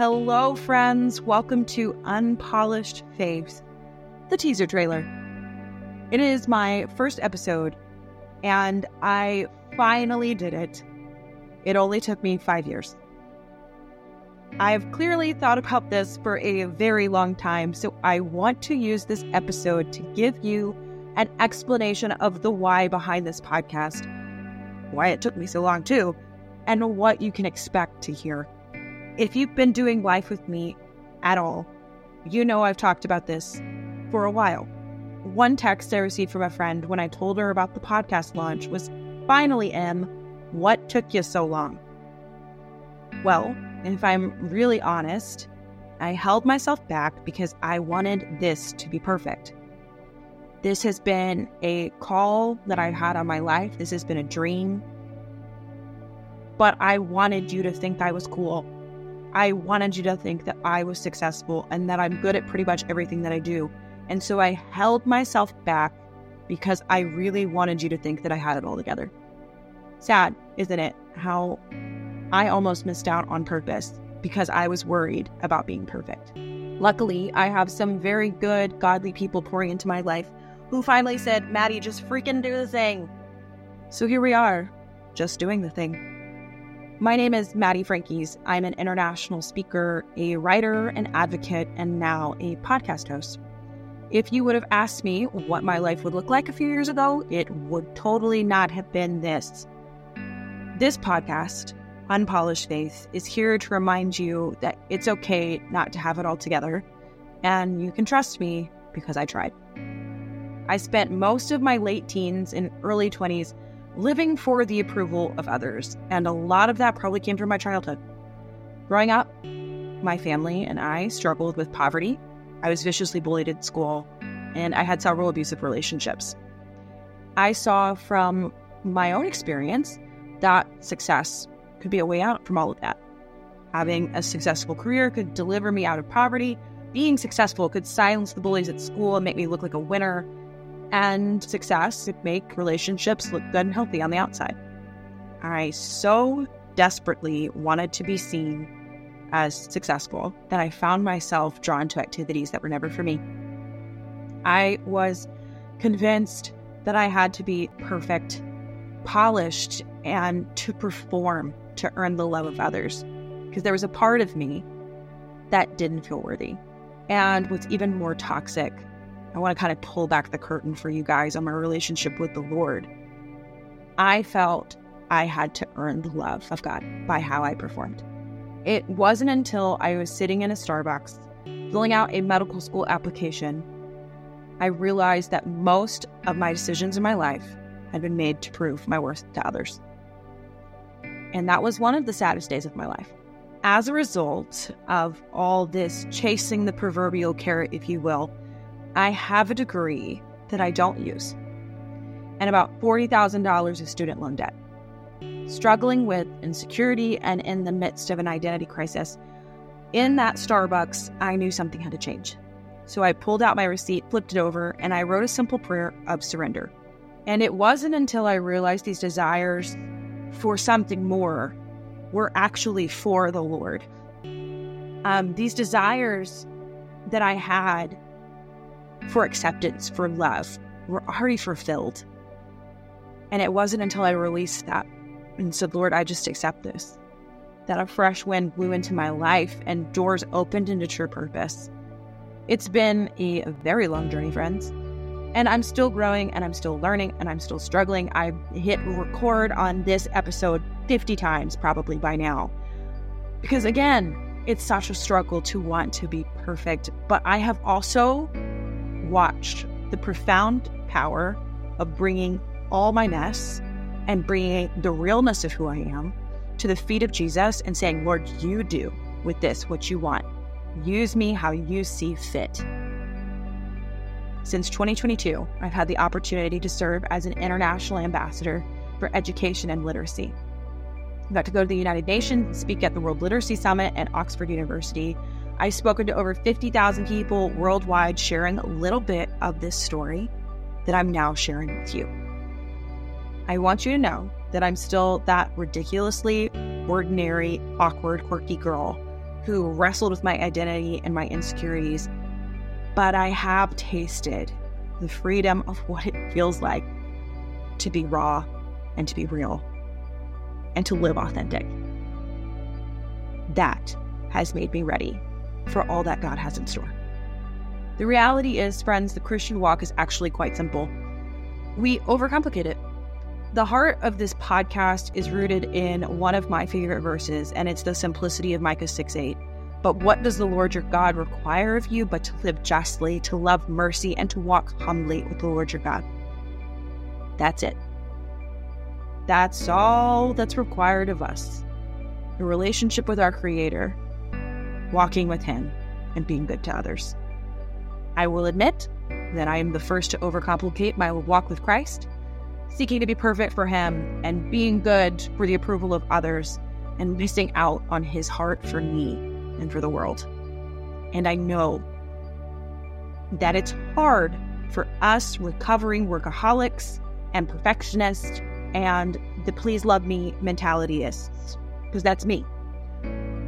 Hello, friends. Welcome to Unpolished Faith, the teaser trailer. It is my first episode, and I finally did it. It only took me five years. I've clearly thought about this for a very long time, so I want to use this episode to give you an explanation of the why behind this podcast, why it took me so long, too, and what you can expect to hear. If you've been doing life with me at all, you know I've talked about this for a while. One text I received from a friend when I told her about the podcast launch was Finally, Em, what took you so long? Well, if I'm really honest, I held myself back because I wanted this to be perfect. This has been a call that I've had on my life. This has been a dream. But I wanted you to think I was cool. I wanted you to think that I was successful and that I'm good at pretty much everything that I do. And so I held myself back because I really wanted you to think that I had it all together. Sad, isn't it? How I almost missed out on purpose because I was worried about being perfect. Luckily, I have some very good, godly people pouring into my life who finally said, Madi, just freaking do the thing. So here we are, just doing the thing. My name is Madi Frankies. I'm an international speaker, a writer, an advocate, and now a podcast host. If you would have asked me what my life would look like a few years ago, it would totally not have been this. This podcast, Unpolished Faith, is here to remind you that it's okay not to have it all together, and you can trust me because I tried. I spent most of my late teens and early 20s living for the approval of others. And a lot of that probably came from my childhood. Growing up, my family and I struggled with poverty. I was viciously bullied at school, and I had several abusive relationships. I saw from my own experience that success could be a way out from all of that. Having a successful career could deliver me out of poverty. Being successful could silence the bullies at school and make me look like a winner and success could make relationships look good and healthy on the outside. I so desperately wanted to be seen as successful that I found myself drawn to activities that were never for me. I was convinced that I had to be perfect, polished, and to perform to earn the love of others. Because there was a part of me that didn't feel worthy. And was even more toxic I want to kind of pull back the curtain for you guys on my relationship with the Lord. I felt I had to earn the love of God by how I performed. It wasn't until I was sitting in a Starbucks filling out a medical school application, I realized that most of my decisions in my life had been made to prove my worth to others. And that was one of the saddest days of my life. As a result of all this chasing the proverbial carrot, if you will, I have a degree that I don't use and about $40,000 of student loan debt. Struggling with insecurity and in the midst of an identity crisis, in that Starbucks, I knew something had to change. So I pulled out my receipt, flipped it over, and I wrote a simple prayer of surrender. And it wasn't until I realized these desires for something more were actually for the Lord. Um, these desires that I had for acceptance, for love, were already fulfilled. And it wasn't until I released that and said, Lord, I just accept this, that a fresh wind blew into my life and doors opened into true purpose. It's been a very long journey, friends. And I'm still growing and I'm still learning and I'm still struggling. I've hit record on this episode 50 times probably by now. Because again, it's such a struggle to want to be perfect. But I have also watched the profound power of bringing all my mess and bringing the realness of who I am to the feet of Jesus and saying, Lord, you do with this what you want. Use me how you see fit. Since 2022, I've had the opportunity to serve as an international ambassador for education and literacy. I got to go to the United Nations speak at the World Literacy Summit at Oxford University I've spoken to over 50,000 people worldwide sharing a little bit of this story that I'm now sharing with you. I want you to know that I'm still that ridiculously ordinary, awkward, quirky girl who wrestled with my identity and my insecurities, but I have tasted the freedom of what it feels like to be raw and to be real and to live authentic. That has made me ready for all that God has in store. The reality is, friends, the Christian walk is actually quite simple. We overcomplicate it. The heart of this podcast is rooted in one of my favorite verses, and it's the simplicity of Micah 6 8. But what does the Lord your God require of you but to live justly, to love mercy, and to walk humbly with the Lord your God? That's it. That's all that's required of us. A relationship with our Creator, walking with Him, and being good to others. I will admit that I am the first to overcomplicate my walk with Christ, seeking to be perfect for Him and being good for the approval of others, and missing out on His heart for me and for the world. And I know that it's hard for us recovering workaholics and perfectionists and the please love me mentality-ists, because that's me.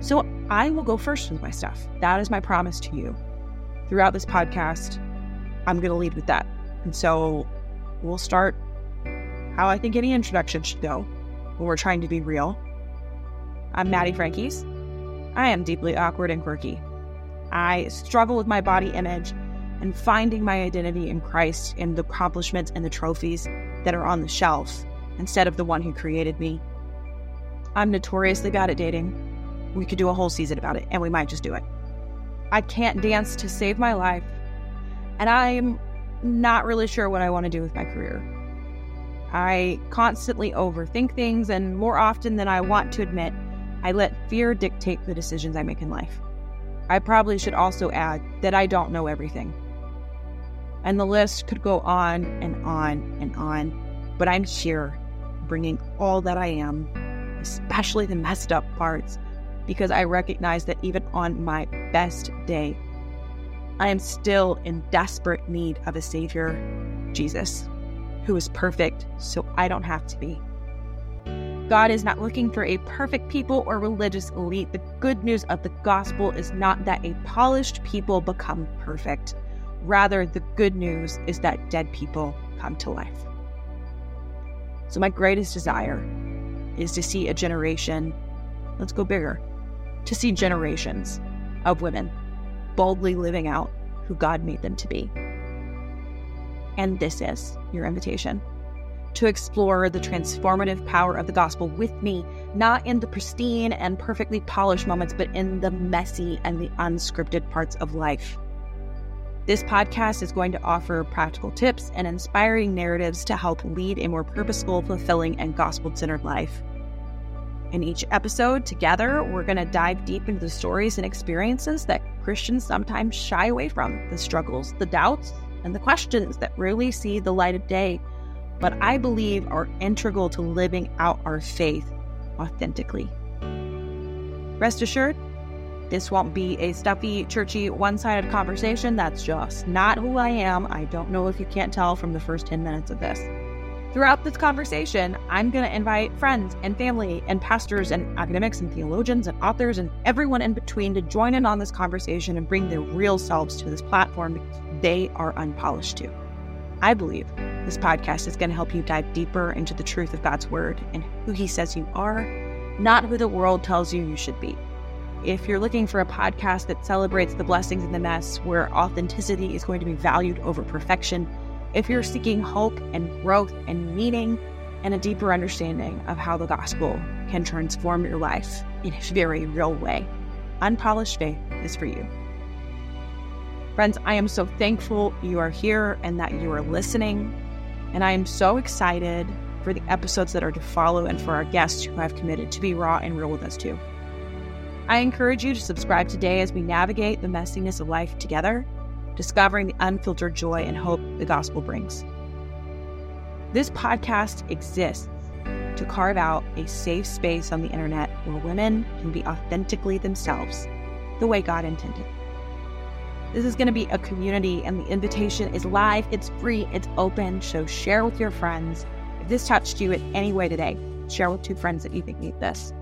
So I will go first with my stuff. That is my promise to you. Throughout this podcast, I'm going to lead with that. And so we'll start how I think any introduction should go when we're trying to be real. I'm Madi Frankies. I am deeply awkward and quirky. I struggle with my body image and finding my identity in Christ in the accomplishments and the trophies that are on the shelf instead of the one who created me. I'm notoriously bad at dating. We could do a whole season about it, and we might just do it. I can't dance to save my life, and I'm not really sure what I want to do with my career. I constantly overthink things, and more often than I want to admit, I let fear dictate the decisions I make in life. I probably should also add that I don't know everything. And the list could go on and on and on, but I'm here bringing all that I am, especially the messed up parts, because I recognize that even on my best day, I am still in desperate need of a Savior, Jesus, who is perfect, so I don't have to be. God is not looking for a perfect people or religious elite. The good news of the gospel is not that a polished people become perfect. Rather, the good news is that dead people come to life. So, my greatest desire is to see a generation, let's go bigger, to see generations of women boldly living out who God made them to be. And this is your invitation to explore the transformative power of the gospel with me, not in the pristine and perfectly polished moments, but in the messy and the unscripted parts of life. This podcast is going to offer practical tips and inspiring narratives to help lead a more purposeful, fulfilling, and gospel centered life. In each episode, together, we're going to dive deep into the stories and experiences that Christians sometimes shy away from the struggles, the doubts, and the questions that rarely see the light of day, but I believe are integral to living out our faith authentically. Rest assured, this won't be a stuffy, churchy, one sided conversation. That's just not who I am. I don't know if you can't tell from the first 10 minutes of this. Throughout this conversation, I'm going to invite friends and family and pastors and academics and theologians and authors and everyone in between to join in on this conversation and bring their real selves to this platform because they are unpolished too. I believe this podcast is going to help you dive deeper into the truth of God's word and who He says you are, not who the world tells you you should be. If you're looking for a podcast that celebrates the blessings in the mess, where authenticity is going to be valued over perfection, if you're seeking hope and growth and meaning and a deeper understanding of how the gospel can transform your life in a very real way, Unpolished Faith is for you. Friends, I am so thankful you are here and that you are listening. And I am so excited for the episodes that are to follow and for our guests who have committed to be raw and real with us too. I encourage you to subscribe today as we navigate the messiness of life together discovering the unfiltered joy and hope the gospel brings. This podcast exists to carve out a safe space on the internet where women can be authentically themselves, the way God intended. This is going to be a community, and the invitation is live, it's free, it's open. So share with your friends. If this touched you in any way today, share with two friends that you think need this.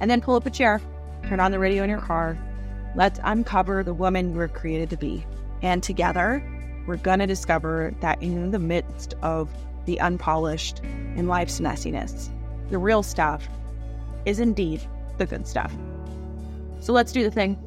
And then pull up a chair turn on the radio in your car. Let's uncover the woman you were created to be. And together, we're going to discover that in the midst of the unpolished and life's messiness, the real stuff is indeed the good stuff. So let's do the thing.